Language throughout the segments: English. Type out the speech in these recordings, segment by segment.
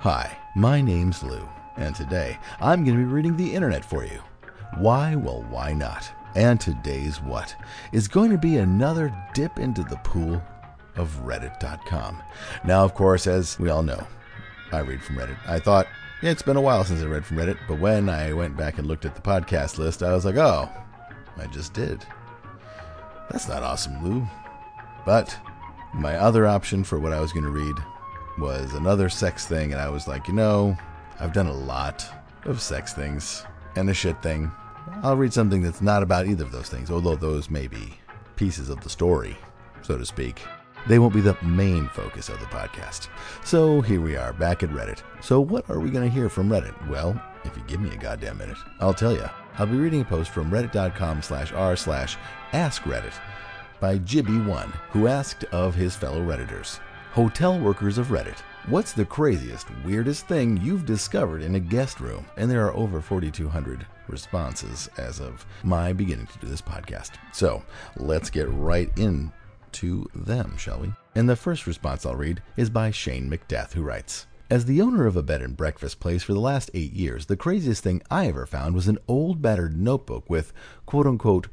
Hi, my name's Lou, and today I'm going to be reading the internet for you. Why? Well, why not? And today's what is going to be another dip into the pool of Reddit.com. Now, of course, as we all know, I read from Reddit. I thought it's been a while since I read from Reddit, but when I went back and looked at the podcast list, I was like, oh, I just did. That's not awesome, Lou. But my other option for what I was going to read was another sex thing, and I was like, you know, I've done a lot of sex things and a shit thing. I'll read something that's not about either of those things, although those may be pieces of the story, so to speak. They won't be the main focus of the podcast. So here we are, back at Reddit. So what are we going to hear from Reddit? Well, if you give me a goddamn minute, I'll tell you. I'll be reading a post from reddit.com slash r slash askreddit by Jibby1, who asked of his fellow Redditors, Hotel workers of Reddit, what's the craziest, weirdest thing you've discovered in a guest room? And there are over 4,200 responses as of my beginning to do this podcast. So let's get right in to them, shall we? And the first response I'll read is by Shane McDeath, who writes As the owner of a bed and breakfast place for the last eight years, the craziest thing I ever found was an old battered notebook with,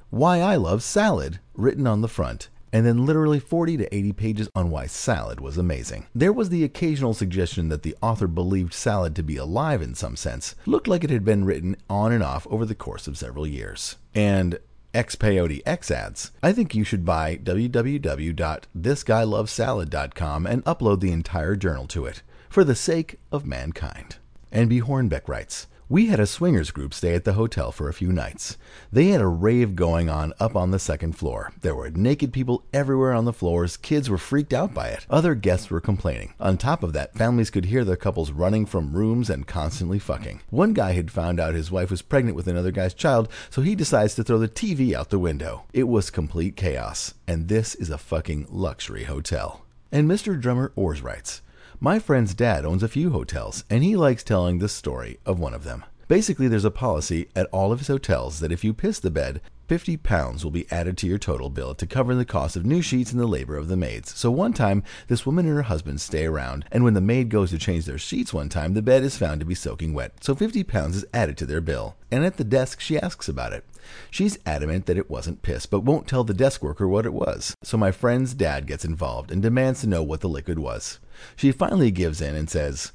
Why I Love Salad written on the front and then literally 40 to 80 pages on why salad was amazing. There was the occasional suggestion that the author believed salad to be alive in some sense. looked like it had been written on and off over the course of several years. And X Peyote X ads, I think you should buy www.thisguylovessalad.com and upload the entire journal to it, for the sake of mankind. And B. Hornbeck writes, we had a swingers group stay at the hotel for a few nights. They had a rave going on up on the second floor. There were naked people everywhere on the floors. Kids were freaked out by it. Other guests were complaining. On top of that, families could hear the couples running from rooms and constantly fucking. One guy had found out his wife was pregnant with another guy's child, so he decides to throw the TV out the window. It was complete chaos. And this is a fucking luxury hotel. And Mr. Drummer Ors writes, my friend's dad owns a few hotels, and he likes telling the story of one of them. Basically, there's a policy at all of his hotels that if you piss the bed, 50 pounds will be added to your total bill to cover the cost of new sheets and the labor of the maids. So one time, this woman and her husband stay around, and when the maid goes to change their sheets one time, the bed is found to be soaking wet. So 50 pounds is added to their bill. And at the desk, she asks about it. She's adamant that it wasn't piss, but won't tell the desk worker what it was. So my friend's dad gets involved and demands to know what the liquid was. She finally gives in and says,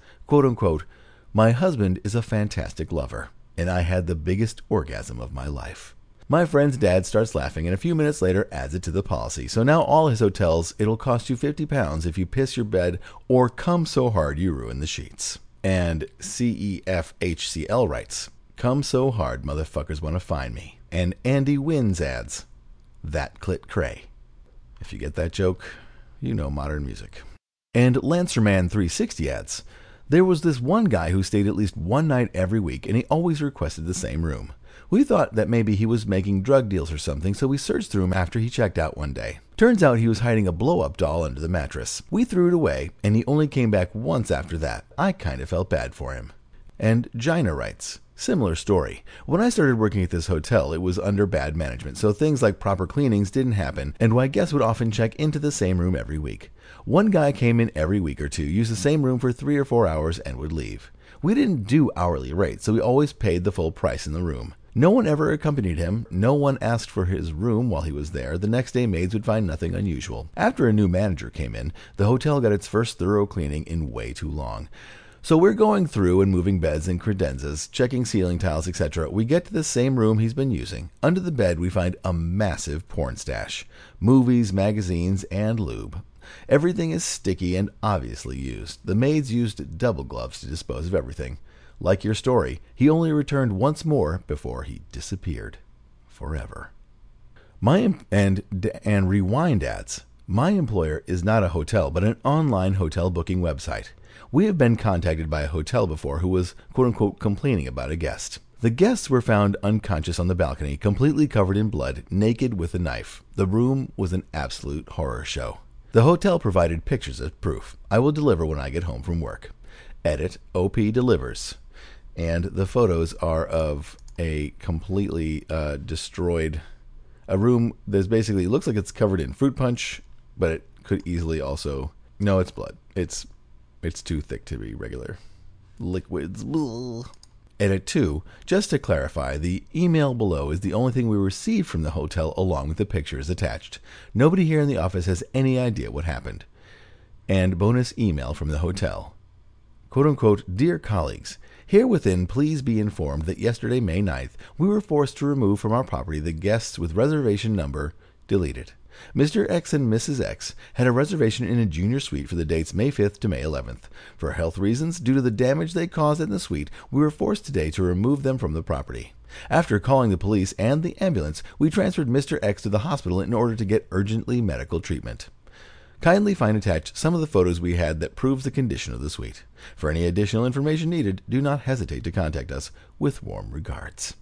My husband is a fantastic lover, and I had the biggest orgasm of my life. My friend's dad starts laughing and a few minutes later adds it to the policy. So now all his hotels, it'll cost you 50 pounds if you piss your bed or come so hard you ruin the sheets. And CEFHCL writes, Come so hard motherfuckers want to find me. And Andy Wins adds, That clit cray. If you get that joke, you know modern music. And Lancerman360 adds, There was this one guy who stayed at least one night every week, and he always requested the same room. We thought that maybe he was making drug deals or something, so we searched through him after he checked out one day. Turns out he was hiding a blow up doll under the mattress. We threw it away, and he only came back once after that. I kind of felt bad for him. And Gina writes, Similar story. When I started working at this hotel, it was under bad management, so things like proper cleanings didn't happen, and my guests would often check into the same room every week. One guy came in every week or two, used the same room for three or four hours, and would leave. We didn't do hourly rates, so we always paid the full price in the room. No one ever accompanied him. No one asked for his room while he was there. The next day, maids would find nothing unusual. After a new manager came in, the hotel got its first thorough cleaning in way too long. So we're going through and moving beds and credenzas, checking ceiling tiles, etc. We get to the same room he's been using. Under the bed, we find a massive porn stash movies, magazines, and lube. Everything is sticky and obviously used. The maids used double gloves to dispose of everything. Like your story, he only returned once more before he disappeared forever. My and and rewind ads. My employer is not a hotel, but an online hotel booking website. We have been contacted by a hotel before who was quote unquote complaining about a guest. The guests were found unconscious on the balcony, completely covered in blood, naked with a knife. The room was an absolute horror show. The hotel provided pictures as proof. I will deliver when I get home from work. Edit OP delivers. And the photos are of a completely uh, destroyed. A room that's basically looks like it's covered in fruit punch, but it could easily also no, it's blood. It's it's too thick to be regular liquids. And at two, just to clarify, the email below is the only thing we received from the hotel along with the pictures attached. Nobody here in the office has any idea what happened. And bonus email from the hotel. Quote unquote, Dear colleagues, here within, please be informed that yesterday, May 9th, we were forced to remove from our property the guests with reservation number deleted. Mr. X and Mrs. X had a reservation in a junior suite for the dates May 5th to May 11th. For health reasons, due to the damage they caused in the suite, we were forced today to remove them from the property. After calling the police and the ambulance, we transferred Mr. X to the hospital in order to get urgently medical treatment. Kindly find attached some of the photos we had that proves the condition of the suite. For any additional information needed, do not hesitate to contact us. With warm regards.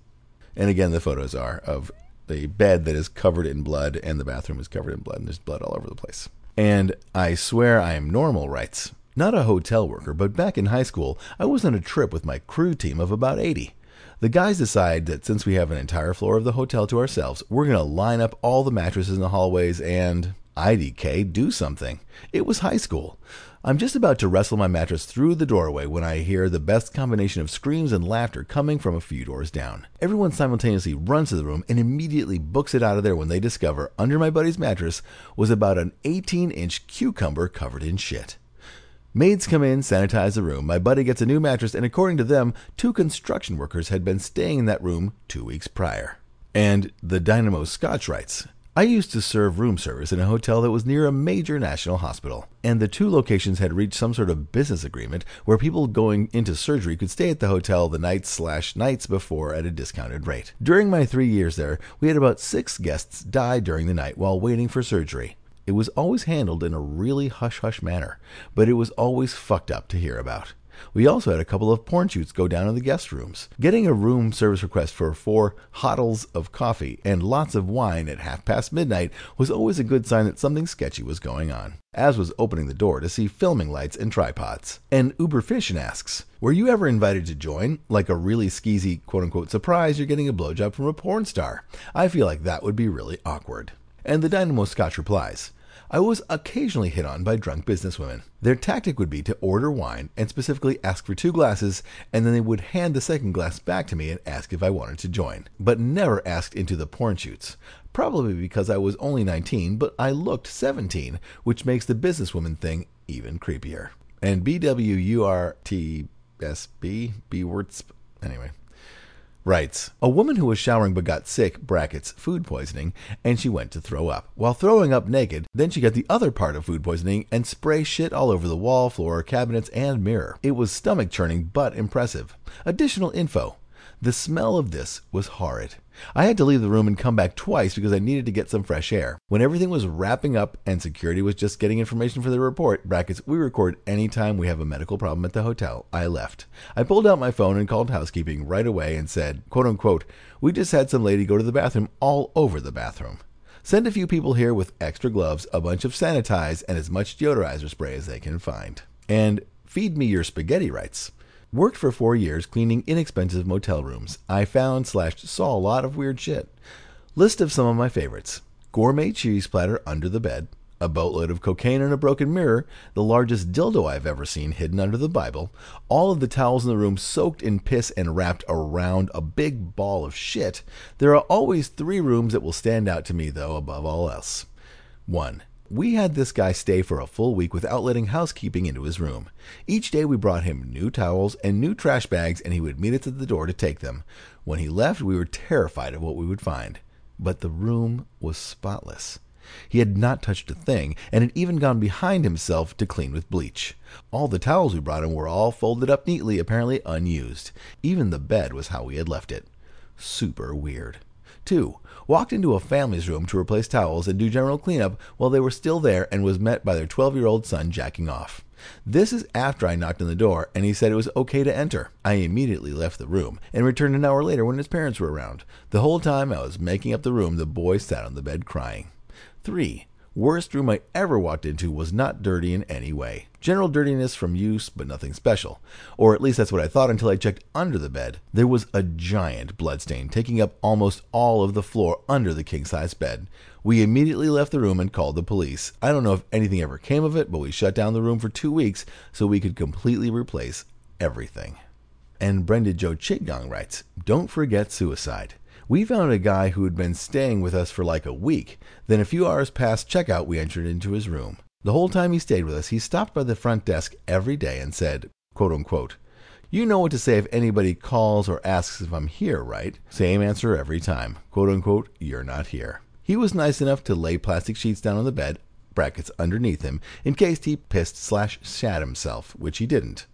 And again, the photos are of the bed that is covered in blood and the bathroom is covered in blood and there's blood all over the place. And I swear I am normal, writes. Not a hotel worker, but back in high school, I was on a trip with my crew team of about 80. The guys decide that since we have an entire floor of the hotel to ourselves, we're going to line up all the mattresses in the hallways and IDK do something. It was high school. I'm just about to wrestle my mattress through the doorway when I hear the best combination of screams and laughter coming from a few doors down. Everyone simultaneously runs to the room and immediately books it out of there when they discover under my buddy's mattress was about an 18 inch cucumber covered in shit. Maids come in, sanitize the room. My buddy gets a new mattress, and according to them, two construction workers had been staying in that room two weeks prior. And the Dynamo Scotch writes I used to serve room service in a hotel that was near a major national hospital, and the two locations had reached some sort of business agreement where people going into surgery could stay at the hotel the nights slash nights before at a discounted rate. During my three years there, we had about six guests die during the night while waiting for surgery. It was always handled in a really hush hush manner, but it was always fucked up to hear about. We also had a couple of porn shoots go down in the guest rooms. Getting a room service request for four hoddles of coffee and lots of wine at half past midnight was always a good sign that something sketchy was going on, as was opening the door to see filming lights and tripods. And Uberfishin asks, Were you ever invited to join? Like a really skeezy quote unquote surprise you're getting a blowjob from a porn star. I feel like that would be really awkward. And the Dynamo Scotch replies, I was occasionally hit on by drunk businesswomen. Their tactic would be to order wine and specifically ask for two glasses, and then they would hand the second glass back to me and ask if I wanted to join, but never asked into the porn shoots. Probably because I was only 19, but I looked 17, which makes the businesswoman thing even creepier. And BWURTSB, B words, anyway writes A woman who was showering but got sick, brackets, food poisoning, and she went to throw up. While throwing up naked, then she got the other part of food poisoning and spray shit all over the wall, floor, cabinets, and mirror. It was stomach churning but impressive. Additional info the smell of this was horrid. I had to leave the room and come back twice because I needed to get some fresh air. When everything was wrapping up and security was just getting information for the report, brackets, we record anytime we have a medical problem at the hotel, I left. I pulled out my phone and called housekeeping right away and said, quote unquote, we just had some lady go to the bathroom all over the bathroom. Send a few people here with extra gloves, a bunch of sanitize, and as much deodorizer spray as they can find. And feed me your spaghetti writes. Worked for four years cleaning inexpensive motel rooms. I found slash saw a lot of weird shit. List of some of my favorites. Gourmet cheese platter under the bed, a boatload of cocaine and a broken mirror, the largest dildo I've ever seen hidden under the Bible, all of the towels in the room soaked in piss and wrapped around a big ball of shit. There are always three rooms that will stand out to me, though, above all else. 1. We had this guy stay for a full week without letting housekeeping into his room. Each day we brought him new towels and new trash bags, and he would meet us at the door to take them. When he left, we were terrified of what we would find. But the room was spotless. He had not touched a thing, and had even gone behind himself to clean with bleach. All the towels we brought him were all folded up neatly, apparently unused. Even the bed was how we had left it. Super weird. 2. Walked into a family's room to replace towels and do general cleanup while they were still there and was met by their 12 year old son jacking off. This is after I knocked on the door and he said it was okay to enter. I immediately left the room and returned an hour later when his parents were around. The whole time I was making up the room, the boy sat on the bed crying. 3. Worst room I ever walked into was not dirty in any way. General dirtiness from use, but nothing special. Or at least that's what I thought until I checked under the bed. There was a giant bloodstain taking up almost all of the floor under the king size bed. We immediately left the room and called the police. I don't know if anything ever came of it, but we shut down the room for two weeks so we could completely replace everything. And Brenda Joe Chitgong writes, Don't forget suicide. We found a guy who had been staying with us for like a week. Then, a few hours past checkout, we entered into his room. The whole time he stayed with us, he stopped by the front desk every day and said, quote unquote, You know what to say if anybody calls or asks if I'm here, right? Same answer every time. Quote unquote, You're not here. He was nice enough to lay plastic sheets down on the bed, brackets underneath him, in case he pissed slash shat himself, which he didn't.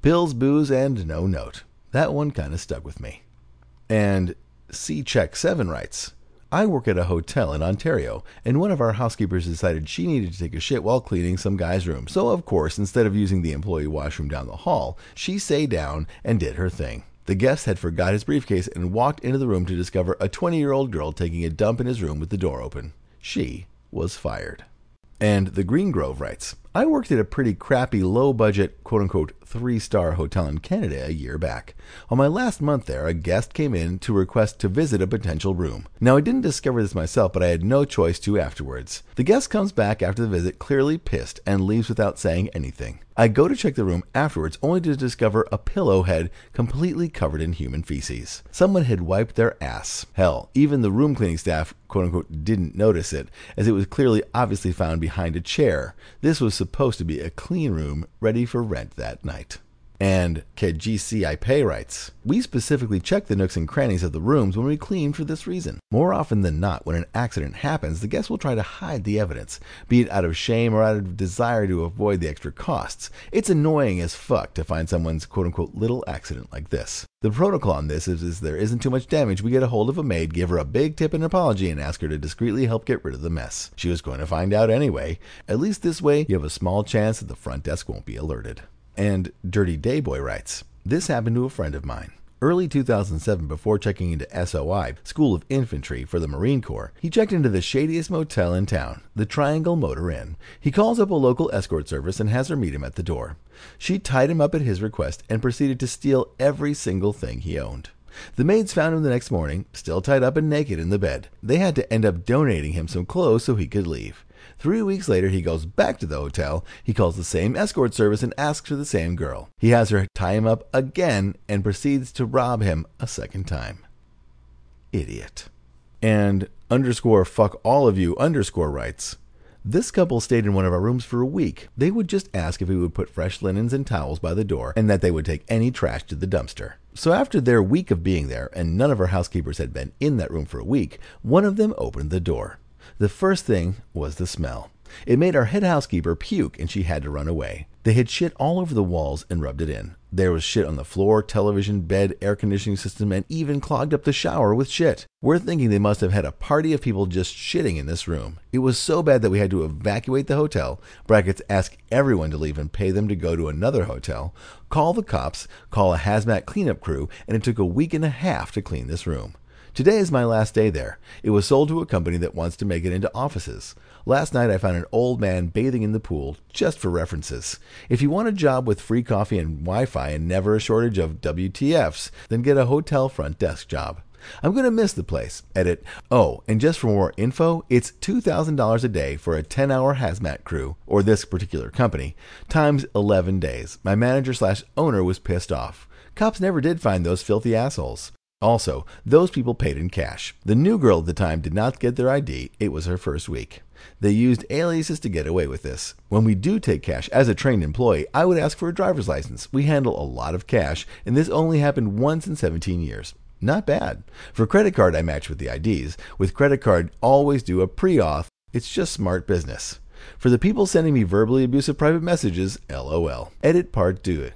Pills, booze, and no note. That one kind of stuck with me. And C Check 7 writes I work at a hotel in Ontario, and one of our housekeepers decided she needed to take a shit while cleaning some guy's room. So, of course, instead of using the employee washroom down the hall, she sat down and did her thing. The guest had forgot his briefcase and walked into the room to discover a 20 year old girl taking a dump in his room with the door open. She was fired. And the Green Grove writes I worked at a pretty crappy, low budget, quote unquote, three star hotel in Canada a year back. On my last month there, a guest came in to request to visit a potential room. Now, I didn't discover this myself, but I had no choice to afterwards. The guest comes back after the visit clearly pissed and leaves without saying anything. I go to check the room afterwards only to discover a pillow head completely covered in human feces. Someone had wiped their ass. Hell, even the room cleaning staff, quote unquote, didn't notice it, as it was clearly obviously found behind a chair. This was supposed to be a clean room ready for rent that night. And KGCI writes, We specifically check the nooks and crannies of the rooms when we clean for this reason. More often than not, when an accident happens, the guests will try to hide the evidence, be it out of shame or out of desire to avoid the extra costs. It's annoying as fuck to find someone's quote unquote little accident like this. The protocol on this is, is there isn't too much damage, we get a hold of a maid, give her a big tip and apology, and ask her to discreetly help get rid of the mess. She was going to find out anyway. At least this way, you have a small chance that the front desk won't be alerted. And Dirty Dayboy writes, This happened to a friend of mine. Early 2007, before checking into SOI, School of Infantry for the Marine Corps, he checked into the shadiest motel in town, the Triangle Motor Inn. He calls up a local escort service and has her meet him at the door. She tied him up at his request and proceeded to steal every single thing he owned. The maids found him the next morning, still tied up and naked in the bed. They had to end up donating him some clothes so he could leave. Three weeks later, he goes back to the hotel. He calls the same escort service and asks for the same girl. He has her tie him up again and proceeds to rob him a second time. Idiot. And underscore fuck all of you underscore writes. This couple stayed in one of our rooms for a week. They would just ask if we would put fresh linens and towels by the door and that they would take any trash to the dumpster. So after their week of being there, and none of our housekeepers had been in that room for a week, one of them opened the door. The first thing was the smell. It made our head housekeeper puke and she had to run away. They had shit all over the walls and rubbed it in. There was shit on the floor, television, bed, air conditioning system, and even clogged up the shower with shit. We're thinking they must have had a party of people just shitting in this room. It was so bad that we had to evacuate the hotel, brackets ask everyone to leave and pay them to go to another hotel, call the cops, call a hazmat cleanup crew, and it took a week and a half to clean this room. Today is my last day there. It was sold to a company that wants to make it into offices. Last night I found an old man bathing in the pool, just for references. If you want a job with free coffee and Wi Fi and never a shortage of WTFs, then get a hotel front desk job. I'm going to miss the place. Edit. Oh, and just for more info, it's $2,000 a day for a 10 hour hazmat crew, or this particular company, times 11 days. My manager slash owner was pissed off. Cops never did find those filthy assholes. Also, those people paid in cash. The new girl at the time did not get their ID, it was her first week. They used aliases to get away with this. When we do take cash as a trained employee, I would ask for a driver's license. We handle a lot of cash, and this only happened once in 17 years. Not bad. For credit card, I match with the IDs. With credit card, always do a pre auth. It's just smart business. For the people sending me verbally abusive private messages, lol. Edit part 2.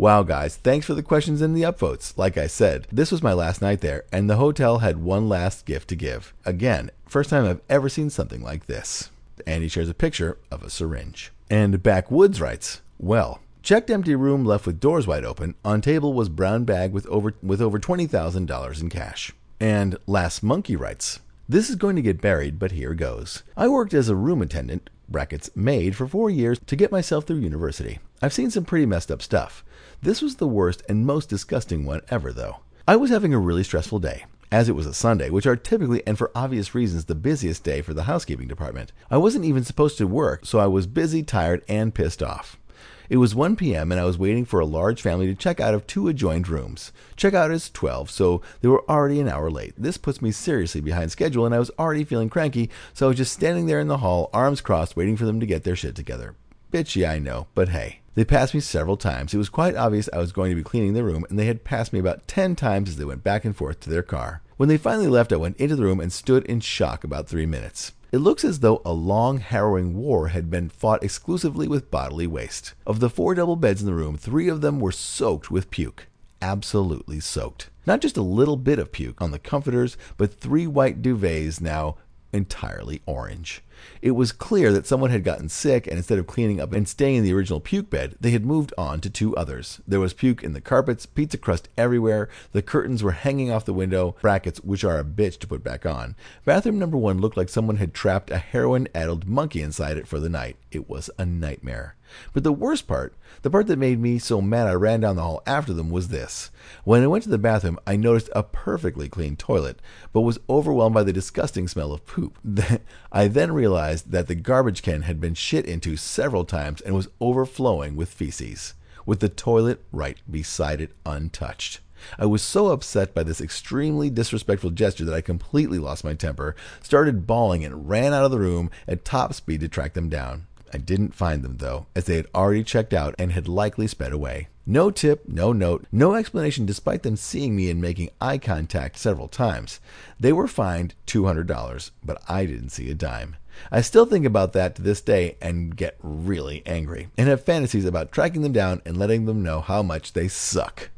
Wow, guys, thanks for the questions and the upvotes. Like I said, this was my last night there, and the hotel had one last gift to give. Again, first time I've ever seen something like this. And he shares a picture of a syringe. And Backwoods writes, Well, checked empty room left with doors wide open. On table was brown bag with over with over twenty thousand dollars in cash. And Last Monkey writes, This is going to get buried, but here goes. I worked as a room attendant, brackets maid, for four years to get myself through university. I've seen some pretty messed up stuff. This was the worst and most disgusting one ever, though. I was having a really stressful day as it was a Sunday, which are typically and for obvious reasons the busiest day for the housekeeping department. I wasn't even supposed to work, so I was busy, tired, and pissed off. It was 1 p.m., and I was waiting for a large family to check out of two adjoined rooms. Checkout is 12, so they were already an hour late. This puts me seriously behind schedule, and I was already feeling cranky, so I was just standing there in the hall, arms crossed, waiting for them to get their shit together. Bitchy, I know, but hey. They passed me several times. It was quite obvious I was going to be cleaning the room, and they had passed me about 10 times as they went back and forth to their car. When they finally left, I went into the room and stood in shock about three minutes. It looks as though a long, harrowing war had been fought exclusively with bodily waste. Of the four double beds in the room, three of them were soaked with puke. Absolutely soaked. Not just a little bit of puke on the comforters, but three white duvets now entirely orange. It was clear that someone had gotten sick, and instead of cleaning up and staying in the original puke bed, they had moved on to two others. There was puke in the carpets, pizza crust everywhere, the curtains were hanging off the window, brackets, which are a bitch to put back on. Bathroom number one looked like someone had trapped a heroin addled monkey inside it for the night. It was a nightmare. But the worst part, the part that made me so mad I ran down the hall after them, was this. When I went to the bathroom, I noticed a perfectly clean toilet, but was overwhelmed by the disgusting smell of poop. I then realized that the garbage can had been shit into several times and was overflowing with feces, with the toilet right beside it untouched. I was so upset by this extremely disrespectful gesture that I completely lost my temper, started bawling, and ran out of the room at top speed to track them down. I didn't find them, though, as they had already checked out and had likely sped away. No tip, no note, no explanation, despite them seeing me and making eye contact several times. They were fined $200, but I didn't see a dime. I still think about that to this day and get really angry, and have fantasies about tracking them down and letting them know how much they suck.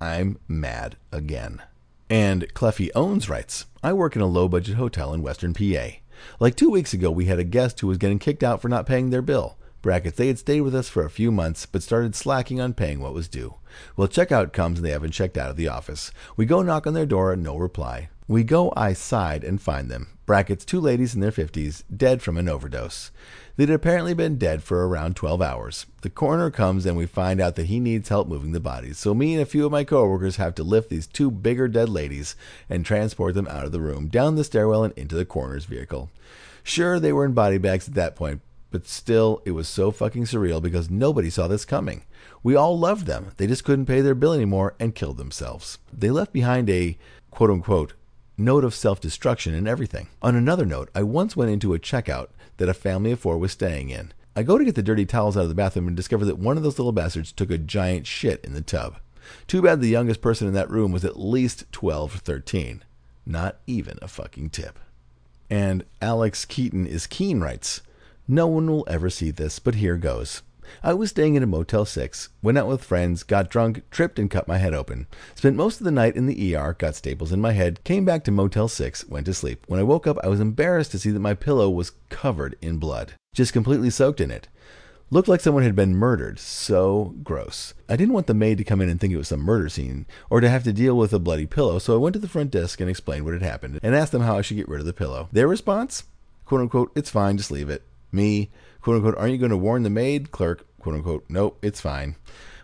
I'm mad again. And Cleffy Owens writes I work in a low budget hotel in Western PA. Like two weeks ago, we had a guest who was getting kicked out for not paying their bill. Brackets, they had stayed with us for a few months, but started slacking on paying what was due. Well, checkout comes and they haven't checked out of the office. We go knock on their door and no reply. We go side and find them. Brackets, two ladies in their 50s, dead from an overdose. They'd apparently been dead for around 12 hours. The coroner comes and we find out that he needs help moving the bodies, so me and a few of my coworkers have to lift these two bigger dead ladies and transport them out of the room, down the stairwell and into the coroner's vehicle. Sure, they were in body bags at that point, but still, it was so fucking surreal because nobody saw this coming. We all loved them. They just couldn't pay their bill anymore and killed themselves. They left behind a quote unquote note of self destruction and everything. On another note, I once went into a checkout that a family of four was staying in. I go to get the dirty towels out of the bathroom and discover that one of those little bastards took a giant shit in the tub. Too bad the youngest person in that room was at least 12 or 13. Not even a fucking tip. And Alex Keaton is keen writes, No one will ever see this, but here goes. I was staying in a Motel 6, went out with friends, got drunk, tripped, and cut my head open. Spent most of the night in the ER, got staples in my head, came back to Motel 6, went to sleep. When I woke up, I was embarrassed to see that my pillow was covered in blood, just completely soaked in it. Looked like someone had been murdered. So gross. I didn't want the maid to come in and think it was some murder scene, or to have to deal with a bloody pillow, so I went to the front desk and explained what had happened, and asked them how I should get rid of the pillow. Their response? Quote unquote, it's fine, just leave it. Me, quote unquote, aren't you going to warn the maid? Clerk, quote unquote, nope, it's fine.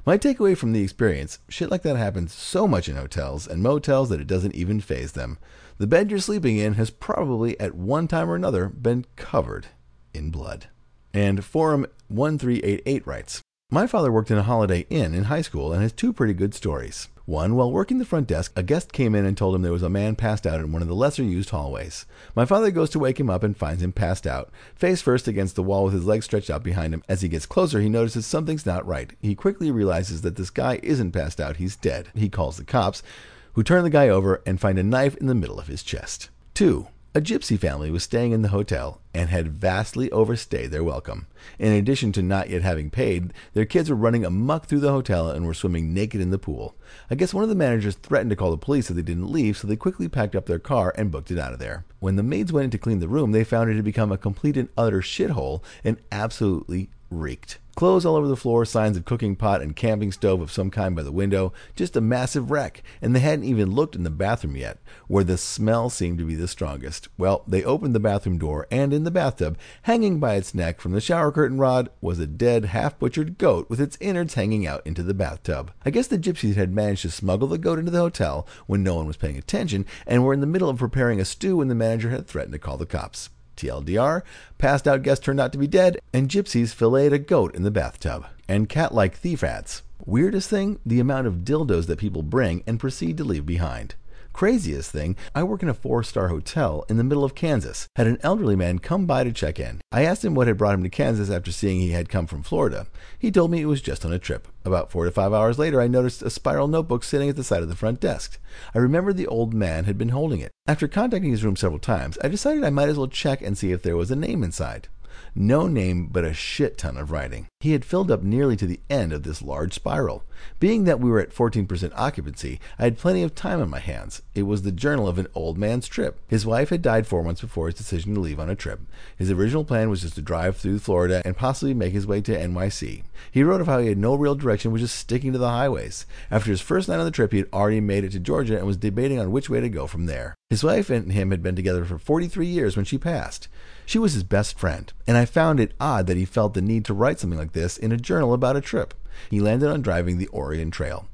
My takeaway from the experience shit like that happens so much in hotels and motels that it doesn't even phase them. The bed you're sleeping in has probably, at one time or another, been covered in blood. And Forum 1388 writes My father worked in a Holiday Inn in high school and has two pretty good stories. One, while working the front desk, a guest came in and told him there was a man passed out in one of the lesser used hallways. My father goes to wake him up and finds him passed out, face first against the wall with his legs stretched out behind him. As he gets closer, he notices something's not right. He quickly realizes that this guy isn't passed out, he's dead. He calls the cops, who turn the guy over and find a knife in the middle of his chest. Two, a gypsy family was staying in the hotel and had vastly overstayed their welcome. In addition to not yet having paid, their kids were running amuck through the hotel and were swimming naked in the pool. I guess one of the managers threatened to call the police if they didn't leave, so they quickly packed up their car and booked it out of there. When the maids went in to clean the room, they found it had become a complete and utter shithole and absolutely reeked. Clothes all over the floor, signs of cooking pot and camping stove of some kind by the window, just a massive wreck, and they hadn't even looked in the bathroom yet, where the smell seemed to be the strongest. Well, they opened the bathroom door, and in the bathtub, hanging by its neck from the shower curtain rod, was a dead, half butchered goat with its innards hanging out into the bathtub. I guess the gypsies had managed to smuggle the goat into the hotel when no one was paying attention, and were in the middle of preparing a stew when the manager had threatened to call the cops. TLDR, passed out guest turned out to be dead, and gypsies filleted a goat in the bathtub. And cat like thief ads. Weirdest thing, the amount of dildos that people bring and proceed to leave behind. Craziest thing, I work in a four star hotel in the middle of Kansas. Had an elderly man come by to check in. I asked him what had brought him to Kansas after seeing he had come from Florida. He told me it was just on a trip. About four to five hours later, I noticed a spiral notebook sitting at the side of the front desk. I remembered the old man had been holding it. After contacting his room several times, I decided I might as well check and see if there was a name inside. No name, but a shit ton of writing. He had filled up nearly to the end of this large spiral. Being that we were at 14% occupancy, I had plenty of time on my hands. It was the journal of an old man's trip. His wife had died four months before his decision to leave on a trip. His original plan was just to drive through Florida and possibly make his way to NYC. He wrote of how he had no real direction, was just sticking to the highways. After his first night on the trip, he had already made it to Georgia and was debating on which way to go from there. His wife and him had been together for 43 years when she passed. She was his best friend, and I found it odd that he felt the need to write something like this in a journal about a trip. He landed on driving the Oregon Trail.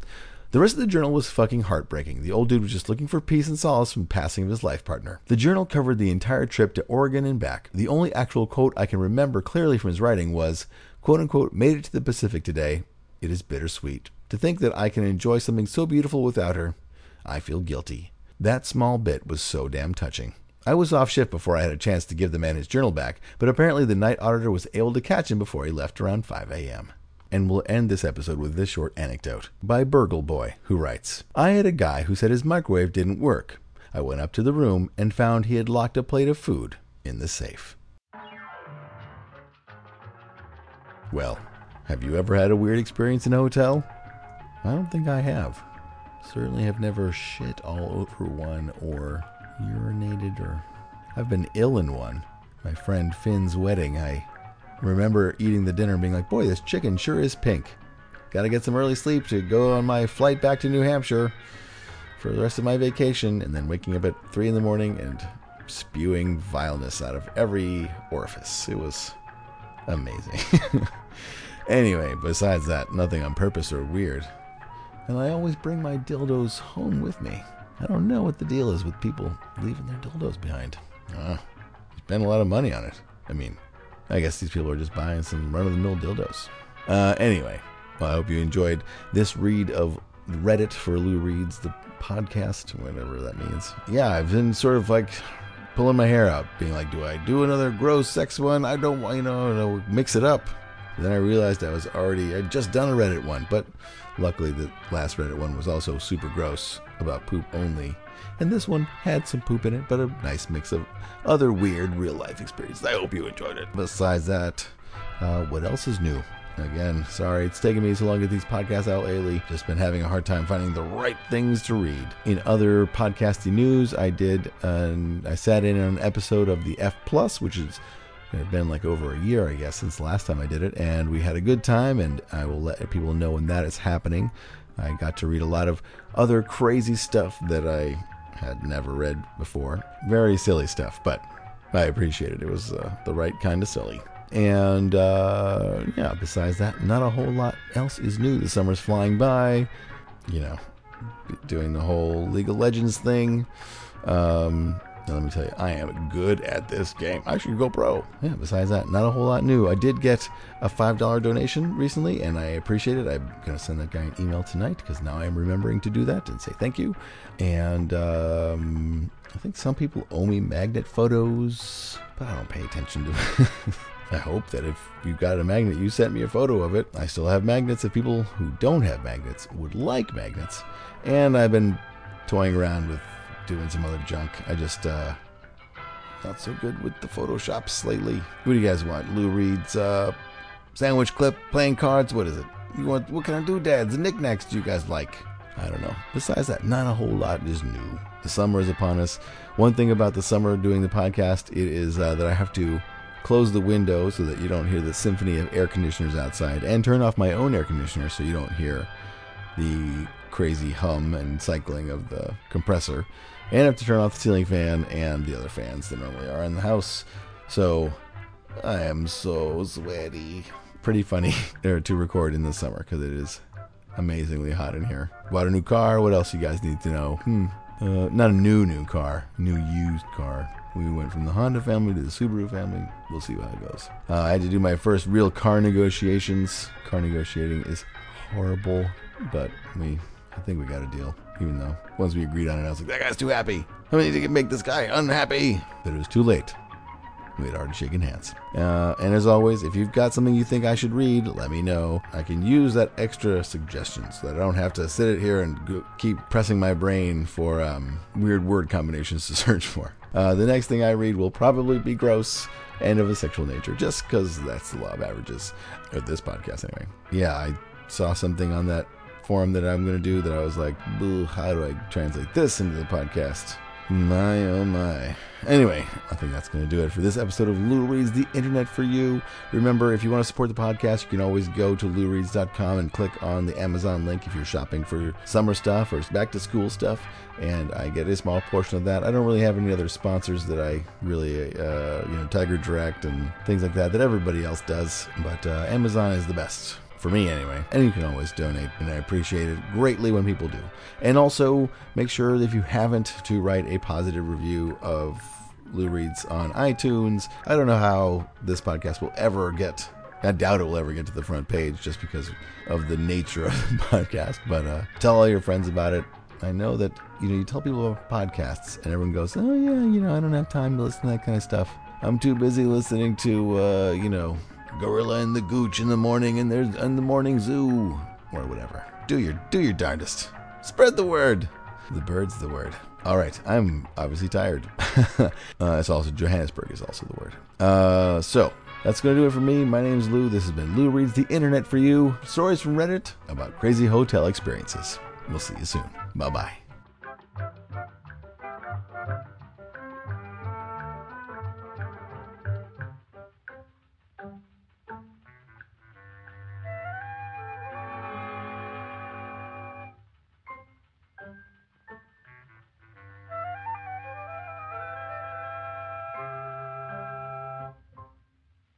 The rest of the journal was fucking heartbreaking. The old dude was just looking for peace and solace from the passing of his life partner. The journal covered the entire trip to Oregon and back. The only actual quote I can remember clearly from his writing was, quote unquote, made it to the Pacific today. It is bittersweet. To think that I can enjoy something so beautiful without her, I feel guilty. That small bit was so damn touching. I was off shift before I had a chance to give the man his journal back, but apparently the night auditor was able to catch him before he left around 5 a.m. And we'll end this episode with this short anecdote by Burgle Boy, who writes I had a guy who said his microwave didn't work. I went up to the room and found he had locked a plate of food in the safe. Well, have you ever had a weird experience in a hotel? I don't think I have. Certainly have never shit all over one or urinated or I've been ill in one. My friend Finn's wedding, I remember eating the dinner and being like, boy, this chicken sure is pink. Gotta get some early sleep to go on my flight back to New Hampshire for the rest of my vacation, and then waking up at 3 in the morning and spewing vileness out of every orifice. It was amazing. anyway, besides that, nothing on purpose or weird. And I always bring my dildos home with me. I don't know what the deal is with people leaving their dildos behind. Uh, spend a lot of money on it. I mean, I guess these people are just buying some run of the mill dildos. Uh, anyway, well, I hope you enjoyed this read of Reddit for Lou Reads, the podcast, whatever that means. Yeah, I've been sort of like pulling my hair out, being like, do I do another gross sex one? I don't want, you know, mix it up. Then I realized I was already, I'd just done a Reddit one, but luckily the last Reddit one was also super gross about poop only. And this one had some poop in it, but a nice mix of other weird real life experiences. I hope you enjoyed it. Besides that, uh, what else is new? Again, sorry it's taken me so long to get these podcasts out lately. Just been having a hard time finding the right things to read. In other podcasting news, I did, uh, I sat in on an episode of the F Plus, which had been like over a year, I guess, since the last time I did it, and we had a good time. And I will let people know when that is happening. I got to read a lot of other crazy stuff that I had never read before. Very silly stuff, but I appreciated it. It was uh, the right kind of silly. And uh, yeah, besides that, not a whole lot else is new. The summer's flying by. You know, doing the whole League of Legends thing. Um, now, let me tell you, I am good at this game. I should go pro. Yeah, besides that, not a whole lot new. I did get a $5 donation recently, and I appreciate it. I'm going to send that guy an email tonight because now I'm remembering to do that and say thank you. And um, I think some people owe me magnet photos, but I don't pay attention to it. I hope that if you've got a magnet, you sent me a photo of it. I still have magnets if people who don't have magnets would like magnets. And I've been toying around with doing some other junk. I just uh not so good with the photoshops lately. What do you guys want? Lou Reads uh sandwich clip, playing cards, what is it? You want what kind of doodads and knickknacks do you guys like? I don't know. Besides that, not a whole lot is new. The summer is upon us. One thing about the summer doing the podcast, it is uh, that I have to close the window so that you don't hear the symphony of air conditioners outside, and turn off my own air conditioner so you don't hear the crazy hum and cycling of the compressor. And I have to turn off the ceiling fan and the other fans that normally are in the house. So I am so sweaty. Pretty funny to record in the summer because it is amazingly hot in here. Bought a new car. What else you guys need to know? Hmm. Uh, not a new new car, new used car. We went from the Honda family to the Subaru family. We'll see how it goes. Uh, I had to do my first real car negotiations. Car negotiating is horrible, but we, I think we got a deal. Even though once we agreed on it, I was like, that guy's too happy. I need to make this guy unhappy. But it was too late. We had already shaken hands. Uh, and as always, if you've got something you think I should read, let me know. I can use that extra suggestion so that I don't have to sit it here and go, keep pressing my brain for um, weird word combinations to search for. Uh, the next thing I read will probably be gross and of a sexual nature, just because that's the law of averages. Or this podcast, anyway. Yeah, I saw something on that forum that I'm going to do that I was like, how do I translate this into the podcast? My oh my. Anyway, I think that's going to do it for this episode of Lou Reads the Internet for You. Remember, if you want to support the podcast, you can always go to loureads.com and click on the Amazon link if you're shopping for summer stuff or back to school stuff. And I get a small portion of that. I don't really have any other sponsors that I really, uh, you know, Tiger Direct and things like that that everybody else does. But uh, Amazon is the best for me anyway. And you can always donate, and I appreciate it greatly when people do. And also, make sure if you haven't, to write a positive review of Lou Reads on iTunes. I don't know how this podcast will ever get. I doubt it will ever get to the front page just because of the nature of the podcast. But uh, tell all your friends about it. I know that you know you tell people about podcasts, and everyone goes, "Oh yeah, you know I don't have time to listen to that kind of stuff. I'm too busy listening to uh, you know Gorilla and the Gooch in the morning, and there's in the morning zoo or whatever. Do your do your darndest. Spread the word. The bird's the word. All right, I'm obviously tired. uh, it's also Johannesburg is also the word. Uh, so that's gonna do it for me. My name's Lou. This has been Lou reads the internet for you. Stories from Reddit about crazy hotel experiences. We'll see you soon. Bye bye.